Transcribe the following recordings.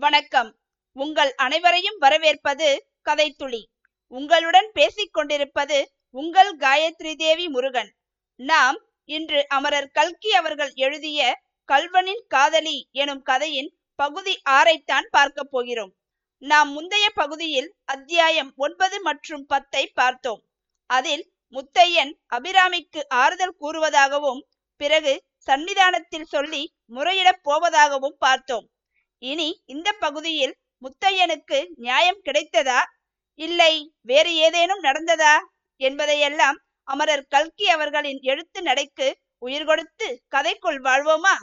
வணக்கம். உங்கள் அனைவரையும் வரவேற்பது கதைத்துளி. உங்களுடன் பேசிக் கொண்டிருப்பது உங்கள் காயத்ரி தேவி முருகன். நாம் இன்று அமரர் கல்கி அவர்கள் எழுதிய கல்வனின் காதலி எனும் கதையின் பகுதி ஆறைத்தான் பார்க்க போகிறோம். நாம் முந்தைய பகுதியில் அத்தியாயம் ஒன்பது மற்றும் பத்தை பார்த்தோம். அதில் முத்தையன் அபிராமிக்கு ஆறுதல் கூறுவதாகவும் பிறகு சன்னிதானத்தில் சொல்லி முறையிடப் போவதாகவும் பார்த்தோம். இனி இந்த பகுதியில் முத்தையனுக்கு நியாயம் கிடைத்ததா? இல்லை வேறு ஏதேனும் நடந்ததா? என்பதையெல்லாம் அமரர் கல்கி அவர்களின் எழுத்து நடைக்கு உயிர் கொடுத்து கதைக்குள் வாழ்வோமா?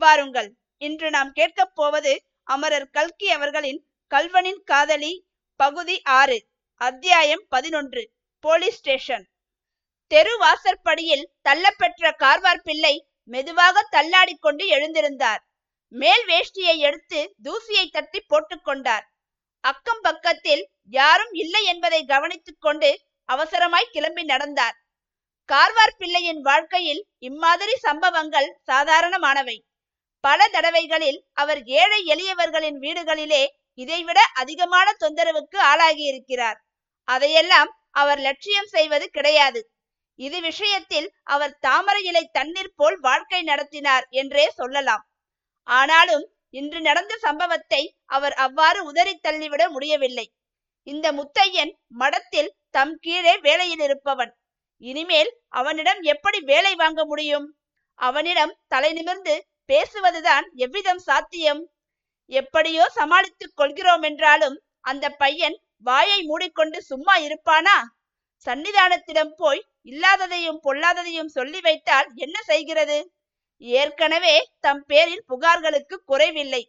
வாருங்கள் இன்று நாம் கேட்கப் போவது அமரர் கல்கி அவர்களின் கல்வனின் காதலி பகுதி ஆறு அத்தியாயம் பதினொன்று போலீஸ் ஸ்டேஷன். தெரு வாசற்படியில் தள்ளப்பெற்ற கார்வார் பிள்ளை மெதுவாக தள்ளாடிக்கொண்டு எழுந்திருந்தார். மேல் வேஷ்டியை எடுத்து தூசியை தட்டி போட்டுக்கொண்டார் அக்கம் பக்கத்தில் யாரும் இல்லை என்பதை கவனித்துக் கொண்டு அவசரமாய் கிளம்பி நடந்தார். கார்வார் பிள்ளையின் வாழ்க்கையில் இம்மாதிரி சம்பவங்கள் சாதாரணமானவை. பல தடவைகளில் அவர் ஏழை எளியவர்களின் வீடுகளிலே இதைவிட அதிகமான தொந்தரவுக்கு ஆளாகியிருக்கிறார். அதையெல்லாம் அவர் லட்சியம் செய்வது கிடையாது. இது விஷயத்தில் அவர் தாமரை இலை தண்ணீர் போல் வாழ்க்கை நடத்தினார் என்றே சொல்லலாம். ஆனாலும் இன்று நடந்த சம்பவத்தை அவர் அவ்வாறு உதறி தள்ளிவிட முடியவில்லை. இந்த முத்தையன் மடத்தில் தம் கீழே வேலையில் இருப்பவன். இனிமேல் அவனிடம் எப்படி வேலை வாங்க முடியும்? அவனிடம் தலை நிமிர்ந்து பேசுவதுதான் எவ்விதம் சாத்தியம்? எப்படியோ சமாளித்துக் கொள்கிறோம் என்றாலும் அந்த பையன் வாயை மூடிக்கொண்டு சும்மா இருப்பானா? சன்னிதானத்திடம் போய் இல்லாததையும் பொல்லாததையும் சொல்லி வைத்தால் என்ன செய்கிறது? ஏற்கனவே தம் பேரில் புகார்களுக்கு குறைவில்லை.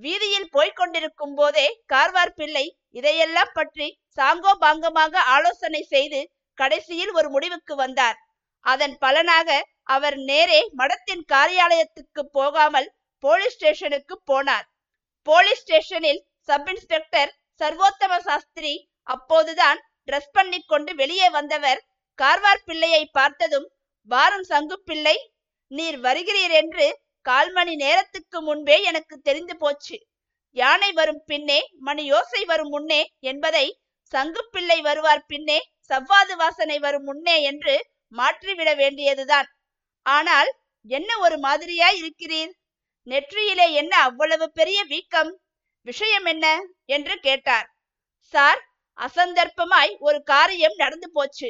வீதியில் போய்க் கொண்டிருக்கும் போதே கார்வார் பிள்ளை இதையெல்லாம் பற்றி சாங்கோ பாங்கமாக ஆலோசனை செய்து கடைசியில் ஒரு முடிவுக்கு வந்தார். அதன் பலனாக அவர் நேரே மடத்தின் காரியாலயத்துக்கு போகாமல் போலீஸ் ஸ்டேஷனுக்கு போனார். போலீஸ் ஸ்டேஷனில் சப் இன்ஸ்பெக்டர் சர்வோத்தம சாஸ்திரி அப்போதுதான் ட்ரெஸ் பண்ணி கொண்டு வெளியே வந்தவர் கார்வார் பிள்ளையை பார்த்ததும் வாரம் சங்கு பிள்ளை நீர் வருகிறீர் என்று கால் மணி நேரத்துக்கு முன்பே எனக்கு தெரிந்து போச்சு. யானை வரும் பின்னே மணி யோசை வரும் முன்னே என்பதை சங்கு பிள்ளை வருவார் பின்னே சவ்வாது வாசனை வரும் முன்னே என்று மாற்றிவிட வேண்டியதுதான். ஆனால் என்ன ஒரு மாதிரியாய் இருக்கிறீர்? நெற்றியிலே என்ன அவ்வளவு பெரிய வீக்கம்? விஷயம் என்ன? என்று கேட்டார். சார் அசந்தர்ப்பமாய் ஒரு காரியம் நடந்து போச்சு.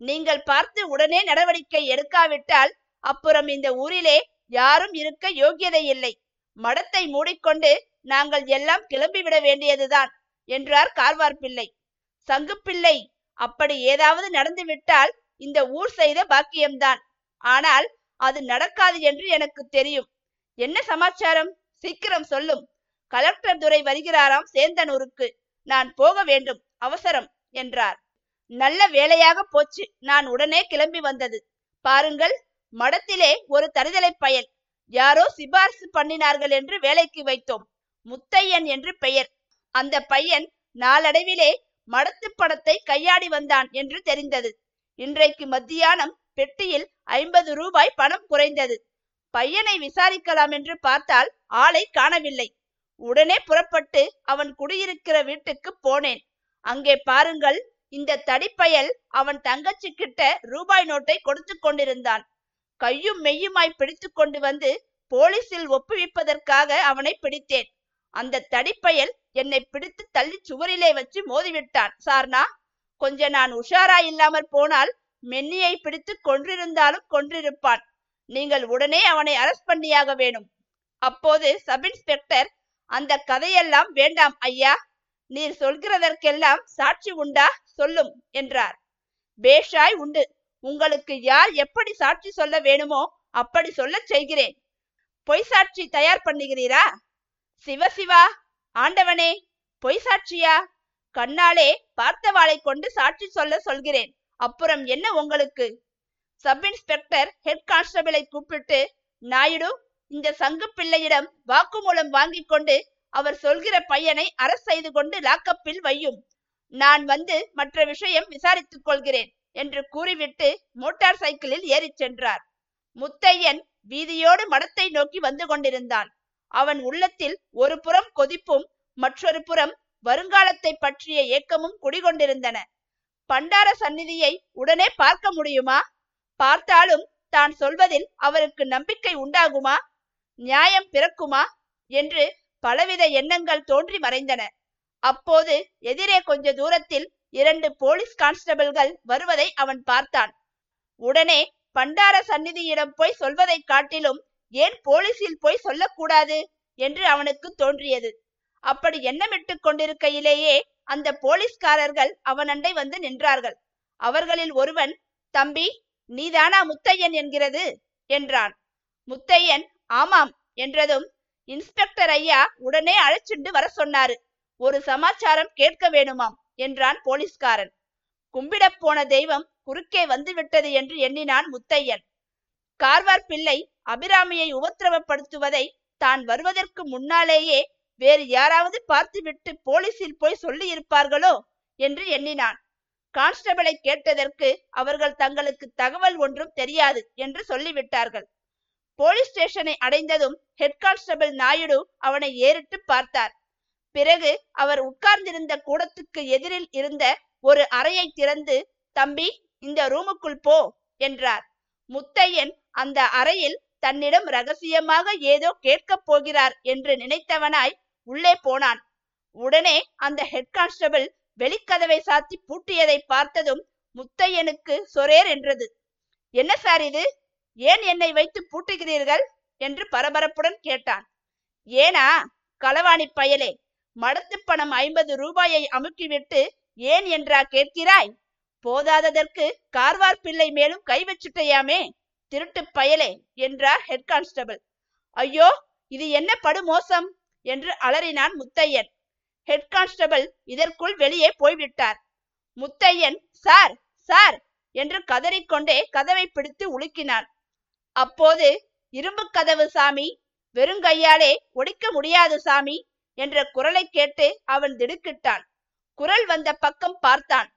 நீங்கள் பார்த்து உடனே நடவடிக்கை எடுக்காவிட்டால் அப்புறம் இந்த ஊரிலே யாரும் இருக்க யோகியதை இல்லை. மடத்தை மூடிக்கொண்டு நாங்கள் எல்லாம் கிளம்பிவிட வேண்டியதுதான் என்றார் கால்வார் பிள்ளை. சங்குப்பிள்ளை அப்படி ஏதாவது நடந்துவிட்டால் இந்த ஊர் செய்த பாக்கியம்தான். ஆனால் அது நடக்காது என்று எனக்கு தெரியும். என்ன சமாச்சாரம்? சீக்கிரம் சொல்லும். கலெக்டர் துரை வருகிறாராம் சேந்தனூருக்கு. நான் போக வேண்டும் அவசரம் என்றார். நல்ல வேலையாக போச்சு. நான் உடனே கிளம்பி வந்தது. பாருங்கள் மடத்திலே ஒரு தருதலை பயல். யாரோ சிபாரிசு பண்ணினார்கள் என்று வேலைக்கு வைத்தோம். முத்தையன் என்று பெயர். அந்த பையன் நாளடைவிலே மடத்து படத்தை கையாடி வந்தான் என்று தெரிந்தது. இன்றைக்கு மத்தியானம் பெட்டியில் ஐம்பது ரூபாய் பணம் குறைந்தது. பையனை விசாரிக்கலாம் என்று பார்த்தால் ஆளை காணவில்லை. உடனே புறப்பட்டு அவன் குடியிருக்கிற வீட்டுக்கு போனேன். அங்கே பாருங்கள் இந்த தடிப்பயல் அவன் தங்கச்சி கிட்ட ரூபாய் நோட்டை கொடுத்து கொண்டிருந்தான். கையும் மெய்யுமாய் பிடித்து கொண்டு வந்து போலீசில் ஒப்புவிப்பதற்காக அவனை பிடித்தேன். அந்த தடிப்பயல் என்னை பிடித்து தள்ளி சுவரிலே வச்சு மோதிவிட்டான். சார்னா கொஞ்ச நான் உஷாரா இல்லாமற் போனால் மென்னியை பிடித்து கொன்றிருந்தாலும் கொன்றிருப்பான். நீங்கள் உடனே அவனை அரெஸ்ட் பண்ணியாக வேணும். அப்போது சப் இன்ஸ்பெக்டர் அந்த கதையெல்லாம் வேண்டாம் ஐயா. நீர் சொல்கிறதற்கெல்லாம் சாட்சி உண்டா? சொல்லும் என்றார். பேஷாய் உண்டு. உங்களுக்கு யார் எப்படி சாட்சி சொல்ல வேணுமோ அப்படி சொல்ல செய்கிறேன். பொய் சாட்சி தயார் பண்ணுகிறீரா? சிவசிவா ஆண்டவனே பொய் சாட்சியா? கண்ணாலே பார்த்தவாளை கொண்டு சாட்சி சொல்ல சொல்கிறேன். அப்புறம் என்ன உங்களுக்கு? சப் இன்ஸ்பெக்டர் ஹெட் கான்ஸ்டபிளை கூப்பிட்டு நாயுடு இந்த சங்கு பிள்ளையிடம் வாக்குமூலம் வாங்கி கொண்டு அவர் சொல்கிற பையனை அரசு செய்து கொண்டு லாக்கப்பில் வையும். நான் வந்து மற்ற விஷயம் விசாரித்துக் கொள்கிறேன். என்று கூறிவிட்டு மோட்டார் சைக்கிளில் ஏறிச் சென்றார். முத்தையன் வீதியோடு மடத்தை நோக்கி வந்து கொண்டிருந்தான். அவன் உள்ளத்தில் ஒரு புறம் கொதிப்பும் மற்றொரு புறம் வருங்காலத்தை பற்றிய ஏக்கமும் குடிகொண்டிருந்தன. பண்டார சந்நிதியை உடனே பார்க்க முடியுமா? பார்த்தாலும் தான் சொல்வதில் அவருக்கு நம்பிக்கை உண்டாகுமா? நியாயம் பிறக்குமா? என்று பலவித எண்ணங்கள் தோன்றி மறைந்தன. அப்போது எதிரே கொஞ்ச தூரத்தில் இரண்டு போலீஸ் கான்ஸ்டபிள்கள் வருவதை அவன் பார்த்தான். உடனே பண்டார சந்நிதியிடம் போய் சொல்வதை காட்டிலும் ஏன் போலீஸில் போய் சொல்லக்கூடாது என்று அவனுக்கு தோன்றியது. அப்படி எண்ணமிட்டு கொண்டிருக்கையிலேயே அந்த போலீஸ்காரர்கள் அவன் அண்டை வந்து நின்றார்கள். அவர்களில் ஒருவன் தம்பி நீதானா முத்தையன் என்கிறது? என்றான். முத்தையன் ஆமாம் என்றதும் இன்ஸ்பெக்டர் ஐயா உடனே அழைச்சுண்டு வர சொன்னாரு. ஒரு சமாச்சாரம் கேட்க வேணுமாம். என்றான் போலீஸ்காரன். கும்பிடப் போன தெய்வம் குறுக்கே வந்துவிட்டது என்று எண்ணினான் முத்தையன். கார்வார் பிள்ளை அபிராமியை உபத்திரவப்படுத்துவதை தான் வருவதற்கு முன்னாலேயே வேறு யாராவது பார்த்துவிட்டு போலீசில் போய் சொல்லி இருப்பார்களோ என்று எண்ணினான். கான்ஸ்டபிளை கேட்டதற்கு அவர்கள் தங்களுக்கு தகவல் ஒன்றும் தெரியாது என்று சொல்லிவிட்டார்கள். போலீஸ் ஸ்டேஷனை அடைந்ததும் ஹெட் கான்ஸ்டபிள் நாயுடு அவனை ஏறிட்டு பார்த்தார். பிறகு அவர் உட்கார்ந்திருந்த கூடத்துக்கு எதிரில் இருந்த ஒரு அறையை திறந்து தம்பி இந்த ரூமுக்குள் போ என்றார். முத்தையன் அந்த அறையில் தன்னிடம் ரகசியமாக ஏதோ கேட்கப் போகிறார் என்று நினைத்தவனாய் உள்ளே போனான். உடனே அந்த ஹெட் கான்ஸ்டபிள் வெளிக்கதவை சாத்தி பூட்டியதை பார்த்ததும் முத்தையனுக்கு சொரேர் என்றது. என்ன சார் இது? ஏன் என்னை வைத்து பூட்டுகிறீர்கள்? என்று பரபரப்புடன் கேட்டான். ஏனா களவாணி பயலே மடத்து பணம் ஐம்பது ரூபாயை அமுக்கிவிட்டு ஏன் என்றா கேட்கிறாய்? போதாததற்கு கார்வார் பிள்ளை மேலும் கை வச்சுட்டையாமே? திருட்டு பயலே என்றார் ஹெட் கான்ஸ்டபிள் ஐயோ இது என்ன படுமோசம்? என்று அலறினான் முத்தையன். ஹெட் கான்ஸ்டபிள் இதற்குள் வெளியே போய்விட்டார். Muthaiyan sir sir! என்று கதறிக்கொண்டே கதவை பிடித்து உலுக்கினான். அப்போது இரும்பு கதவு சாமி! வெறுங்கையாலே ஒடிக்க முடியாது சாமி! என்ற குரலை கேட்டு அவன் திடுக்கிட்டான். குரல் வந்த பக்கம் பார்த்தான்.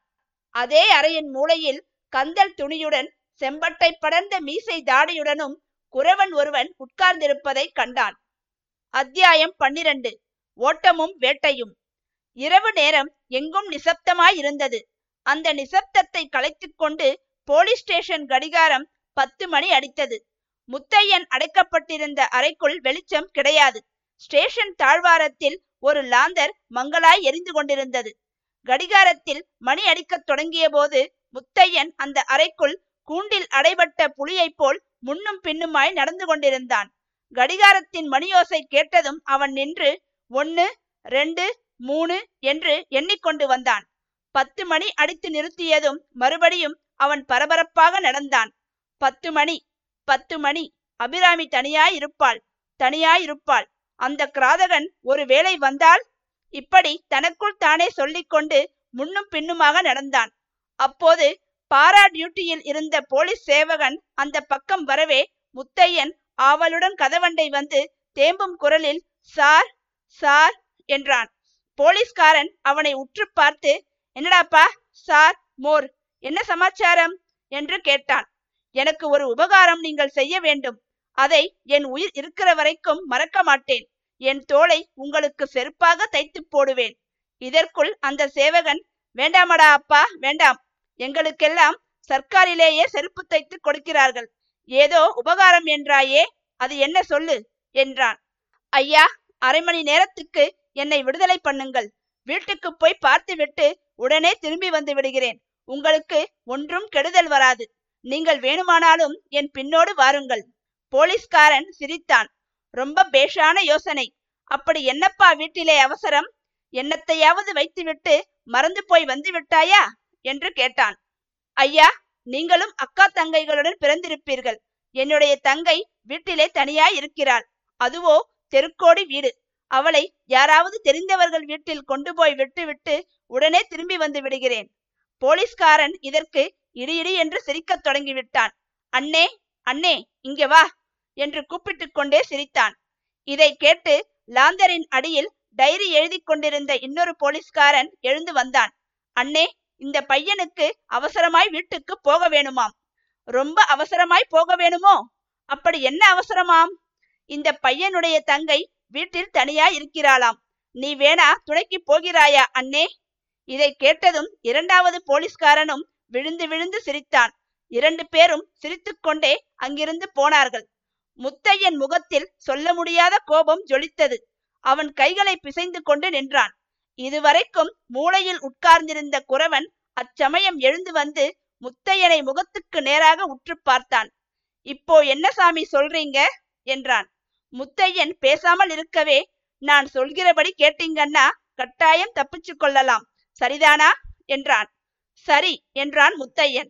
அதே அறையின் மூலையில் கந்தல் துணியுடன் செம்பட்டை படர்ந்த மீசை தாடியுடனும் குறவன் ஒருவன் உட்கார்ந்திருப்பதை கண்டான். அத்தியாயம் பன்னிரண்டு. ஓட்டமும் வேட்டையும். இரவு நேரம் எங்கும் நிசப்தமாயிருந்தது. அந்த நிசப்தத்தை கலைத்துக் கொண்டு போலீஸ் ஸ்டேஷன் கடிகாரம் பத்து மணி அடித்தது. முத்தையன் அடைக்கப்பட்டிருந்த அறைக்குள் வெளிச்சம் கிடையாது. ஸ்டேஷன் தாழ்வாரத்தில் ஒரு லாந்தர் மங்களாய் எரிந்து கொண்டிருந்தது. கடிகாரத்தில் மணி அடிக்கத் தொடங்கிய போது முத்தையன் அந்த அறைக்குள் கூண்டில் அடைபட்ட புலியைப் போல் முன்னும் பின்னுமாய் நடந்து கொண்டிருந்தான். கடிகாரத்தின் மணியோசை கேட்டதும் அவன் நின்று ஒன்னு ரெண்டு மூணு என்று எண்ணிக்கொண்டு வந்தான். பத்து மணி அடித்து நிறுத்தியதும் மறுபடியும் அவன் பரபரப்பாக நடந்தான். பத்து மணி பத்து மணி அபிராமி தனியாயிருப்பாள் தனியாயிருப்பாள் அந்த கிராதகன் ஒரு வேளை வந்தால் இப்படி தனக்குள் தானே சொல்லிக்கொண்டு முன்னும் பின்னுமாக நடந்தான். அப்போது பாரா டியூட்டியில் இருந்த போலீஸ் சேவகன் அந்த பக்கம் வரவே முத்தையன் ஆவலுடன் கதவண்டை வந்து தேம்பும் குரலில் சார் சார் என்றான். போலீஸ்காரன் அவனை உற்று பார்த்து என்னடாப்பா சார் மோர் என்ன சமாச்சாரம்? என்று கேட்டான். எனக்கு ஒரு உபகாரம் நீங்கள் செய்ய வேண்டும். அதை என் உயிர் இருக்கிற வரைக்கும் மறக்க மாட்டேன். என் தோலை உங்களுக்கு செருப்பாக தைத்து போடுவேன். இதற்குள் அந்த சேவகன் வேண்டாமடா அப்பா வேண்டாம். எங்களுக்கெல்லாம் சர்க்காரிலேயே செருப்பு தைத்து கொடுக்கிறார்கள். ஏதோ உபகாரம் என்றாயே அது என்ன சொல்லு? என்றான். ஐயா அரை மணி நேரத்துக்கு என்னை விடுதலை பண்ணுங்கள். வீட்டுக்கு போய் பார்த்துவிட்டு உடனே திரும்பி வந்து விடுகிறேன். உங்களுக்கு ஒன்றும் கெடுதல் வராது. நீங்கள் வேணுமானாலும் என் பின்னோடு வாருங்கள். போலீஸ்காரன் சிரித்தான். ரொம்ப பேஷான யோசனை. அப்படி என்னப்பா வீட்டிலே அவசரம்? என்னத்தையாவது வைத்துவிட்டு மறந்து போய் வந்து விட்டாயா? என்று கேட்டான். ஐயா நீங்களும் அக்கா தங்கைகளுடன் பிறந்திருப்பீர்கள். என்னுடைய தங்கை வீட்டிலே தனியாய் இருக்கிறாள். அதுவோ தெருக்கோடி வீடு. அவளை யாராவது தெரிந்தவர்கள் வீட்டில் கொண்டு போய் விட்டுவிட்டு உடனே திரும்பி வந்து விடுகிறேன். போலீஸ்காரன் இதற்கு இடி இடி என்று சிரிக்கத் தொடங்கிவிட்டான். அண்ணே அண்ணே இங்கே வா. என்று கூப்பிட்டு கொண்டே சிரித்தான். இதை கேட்டு லாந்தரின் அடியில் டைரி எழுதி கொண்டிருந்த இன்னொரு போலீஸ்காரன் எழுந்து வந்தான். அண்ணே இந்த பையனுக்கு அவசரமாய் வீட்டுக்கு போக வேணுமாம். ரொம்ப அவசரமாய் போக வேணுமோ? அப்படி என்ன அவசரமாம்? இந்த பையனுடைய தங்கை வீட்டில் தனியா இருக்கிறாளாம். நீ வேணா துணைக்கு போகிறாயா அண்ணே? இதை கேட்டதும் இரண்டாவது போலீஸ்காரனும் விழுந்து விழுந்து சிரித்தான். இரண்டு பேரும் சிரித்துக்கொண்டே அங்கிருந்து போனார்கள். முத்தையன் முகத்தில் சொல்ல முடியாத கோபம் ஜொலித்தது. அவன் கைகளை பிசைந்து கொண்டு நின்றான். இதுவரைக்கும் மூளையில் உட்கார்ந்திருந்த குறவன் அச்சமயம் எழுந்து வந்து முத்தையனை முகத்துக்கு நேராக உற்று பார்த்தான். இப்போ என்ன சாமி சொல்றீங்க? என்றான். முத்தையன் பேசாமல் இருக்கவே நான் சொல்கிறபடி கேட்டீங்கன்னா கட்டாயம் தப்பிச்சு கொள்ளலாம். சரிதானா? என்றான். சரி என்றான் முத்தையன்.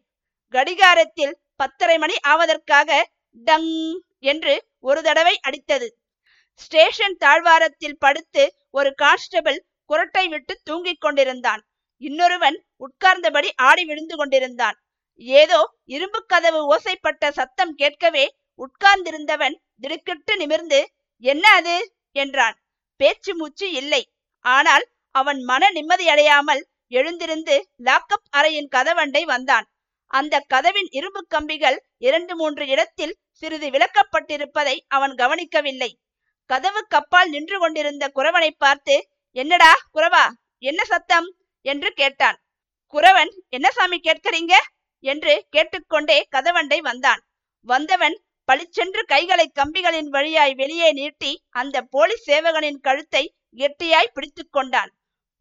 கடிகாரத்தில் பத்தரை மணி ஆவதற்காக டங் என்று ஒரு தடவை அடித்தது. ஸ்டேஷன் தாழ்வாரத்தில் படுத்து ஒரு கான்ஸ்டபிள் குரட்டை விட்டு தூங்கிக் கொண்டிருந்தான். இன்னொருவன் உட்கார்ந்தபடி ஆடி விழுந்து கொண்டிருந்தான். ஏதோ இரும்பு கதவு ஓசைப்பட்ட சத்தம் கேட்கவே உட்கார்ந்திருந்தவன் திடுக்கிட்டு நிமிர்ந்து என்ன அது? என்றான். பேச்சு மூச்சு இல்லை. ஆனால் அவன் மன நிம்மதியடையாமல் எழுந்திருந்து லாக்கப் அறையின் கதவண்டை வந்தான். அந்த கதவின் இரும்பு கம்பிகள் இரண்டு மூன்று இடத்தில் சிறிது விளக்கப்பட்டிருப்பதை அவன் கவனிக்கவில்லை. கதவு கப்பால் நின்று கொண்டிருந்த குறவனை பார்த்து என்னடா குறவா என்ன சத்தம்? என்று கேட்டான். குறவன் என்ன சாமி கேட்கறீங்க? என்று கேட்டுக்கொண்டே கதவண்டை வந்தான். வந்தவன் பளிச்சென்று கைகளை கம்பிகளின் வழியாய் வெளியே நீட்டி அந்த போலீஸ் சேவகனின் கழுத்தை கெட்டியாய் பிடித்து கொண்டான்.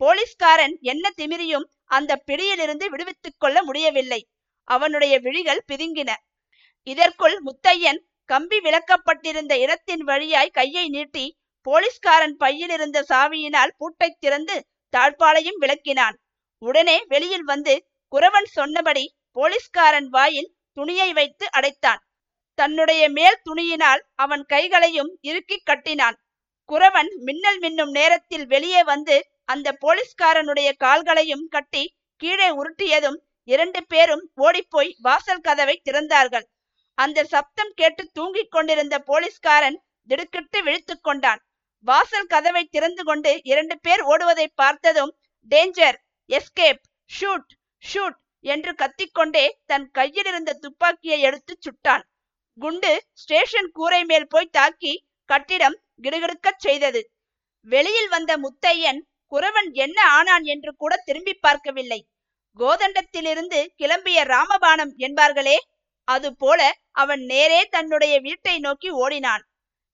போலீஸ்காரன் என்ன திமிரியும் அந்த பிடியிலிருந்து விடுவித்துக் கொள்ள முடியவில்லை. அவனுடைய விழிகள் பிதுங்கின. இதற்குள் முத்தையன் கம்பி விளக்கப்பட்டிருந்த இடத்தின் வழியாய் கையை நீட்டி போலீஸ்காரன் பையில் இருந்த சாவியினால் பூட்டை திறந்து தாழ்பாளையும் விளக்கினான். உடனே வெளியில் வந்து குரவன் சொன்னபடி போலீஸ்காரன் வாயில் துணியை வைத்து அடைத்தான். தன்னுடைய மேல் துணியினால் அவன் கைகளையும் இறுக்கி கட்டினான். குரவன் மின்னல் மின்னும் நேரத்தில் வெளியே வந்து அந்த போலீஸ்காரனுடைய கால்களையும் கட்டி கீழே உருட்டியதும் இரண்டு பேரும் ஓடிப்போய் வாசல் கதவை திறந்தார்கள். அந்த சப்தம் கேட்டு தூங்கிக் கொண்டிருந்த போலீஸ்காரன் திடுக்கிட்டு விழித்து கொண்டான். வாசல் கதவை திறந்து கொண்டு இரண்டு பேர் ஓடுவதை பார்த்ததும் டேஞ்சர் எஸ்கேப் ஷூட் ஷூட் என்று கத்திக்கொண்டே தன் கையில் இருந்த துப்பாக்கியை எடுத்து சுட்டான். குண்டு ஸ்டேஷன் கூரை மேல் போய் தாக்கி கட்டிடம் கிடுகிடுக்கச் செய்தது. வெளியில் வந்த முத்தையன் குறவன் என்ன ஆனான் என்று கூட திரும்பி பார்க்கவில்லை. கோதண்டத்திலிருந்து கிளம்பிய ராமபாணம் என்பார்களே? அது போல அவன் நேரே தன்னுடைய வீட்டை நோக்கி ஓடினான்.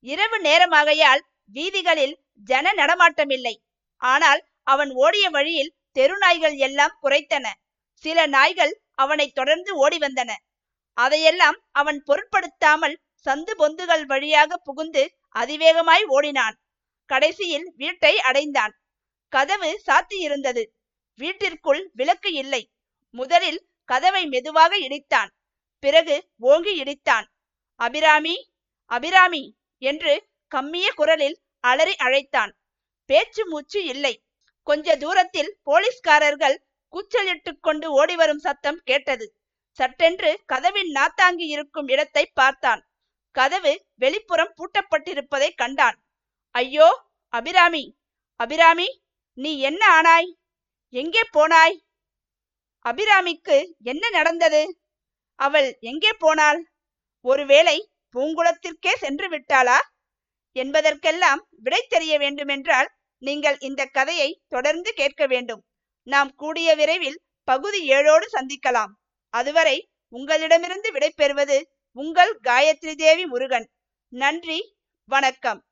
இரவு நேரமாகையால் வீதிகளில் ஜன நடமாட்டமில்லை. ஆனால் அவன் ஓடிய வழியில் தெரு நாய்கள் எல்லாம் குறைத்தன சில நாய்கள் அவனை தொடர்ந்து ஓடி வந்தன அதையெல்லாம் அவன் பொருட்படுத்தாமல் சந்து பொந்துகள் வழியாக புகுந்து அதிவேகமாய் ஓடினான். கடைசியில் வீட்டை அடைந்தான். கதவு சாத்தியிருந்தது. வீட்டிற்குள் விளக்கு இல்லை. முதலில் கதவை மெதுவாக இடித்தான். பிறகு ஓங்கி இடித்தான். அபிராமி அபிராமி என்று கம்மிய குரலில் அலறி அழைத்தான். பேச்சு மூச்சு இல்லை. கொஞ்ச தூரத்தில் போலீஸ்காரர்கள் கூச்சலிட்டு கொண்டு ஓடிவரும் சத்தம் கேட்டது. சட்டென்று கதவின் நாத்தாங்கி இருக்கும் இடத்தை பார்த்தான். கதவு வெளிப்புறம் பூட்டப்பட்டிருப்பதை கண்டான். ஐயோ அபிராமி அபிராமி நீ என்ன ஆனாய்? எங்கே போனாய்? அபிராமிக்கு என்ன நடந்தது? அவள் எங்கே போனாள்? ஒருவேளை பூங்குளத்திற்கே சென்று விட்டாளா? என்பதற்கெல்லாம் விடை தெரிய வேண்டுமென்றால் நீங்கள் இந்த கதையை தொடர்ந்து கேட்க வேண்டும். நாம் கூடிய விரைவில் பகுதி ஏழோடு சந்திக்கலாம். அதுவரை உங்களிடமிருந்து விடை பெறுவது உங்கள் காயத்ரி தேவி முருகன். நன்றி வணக்கம்.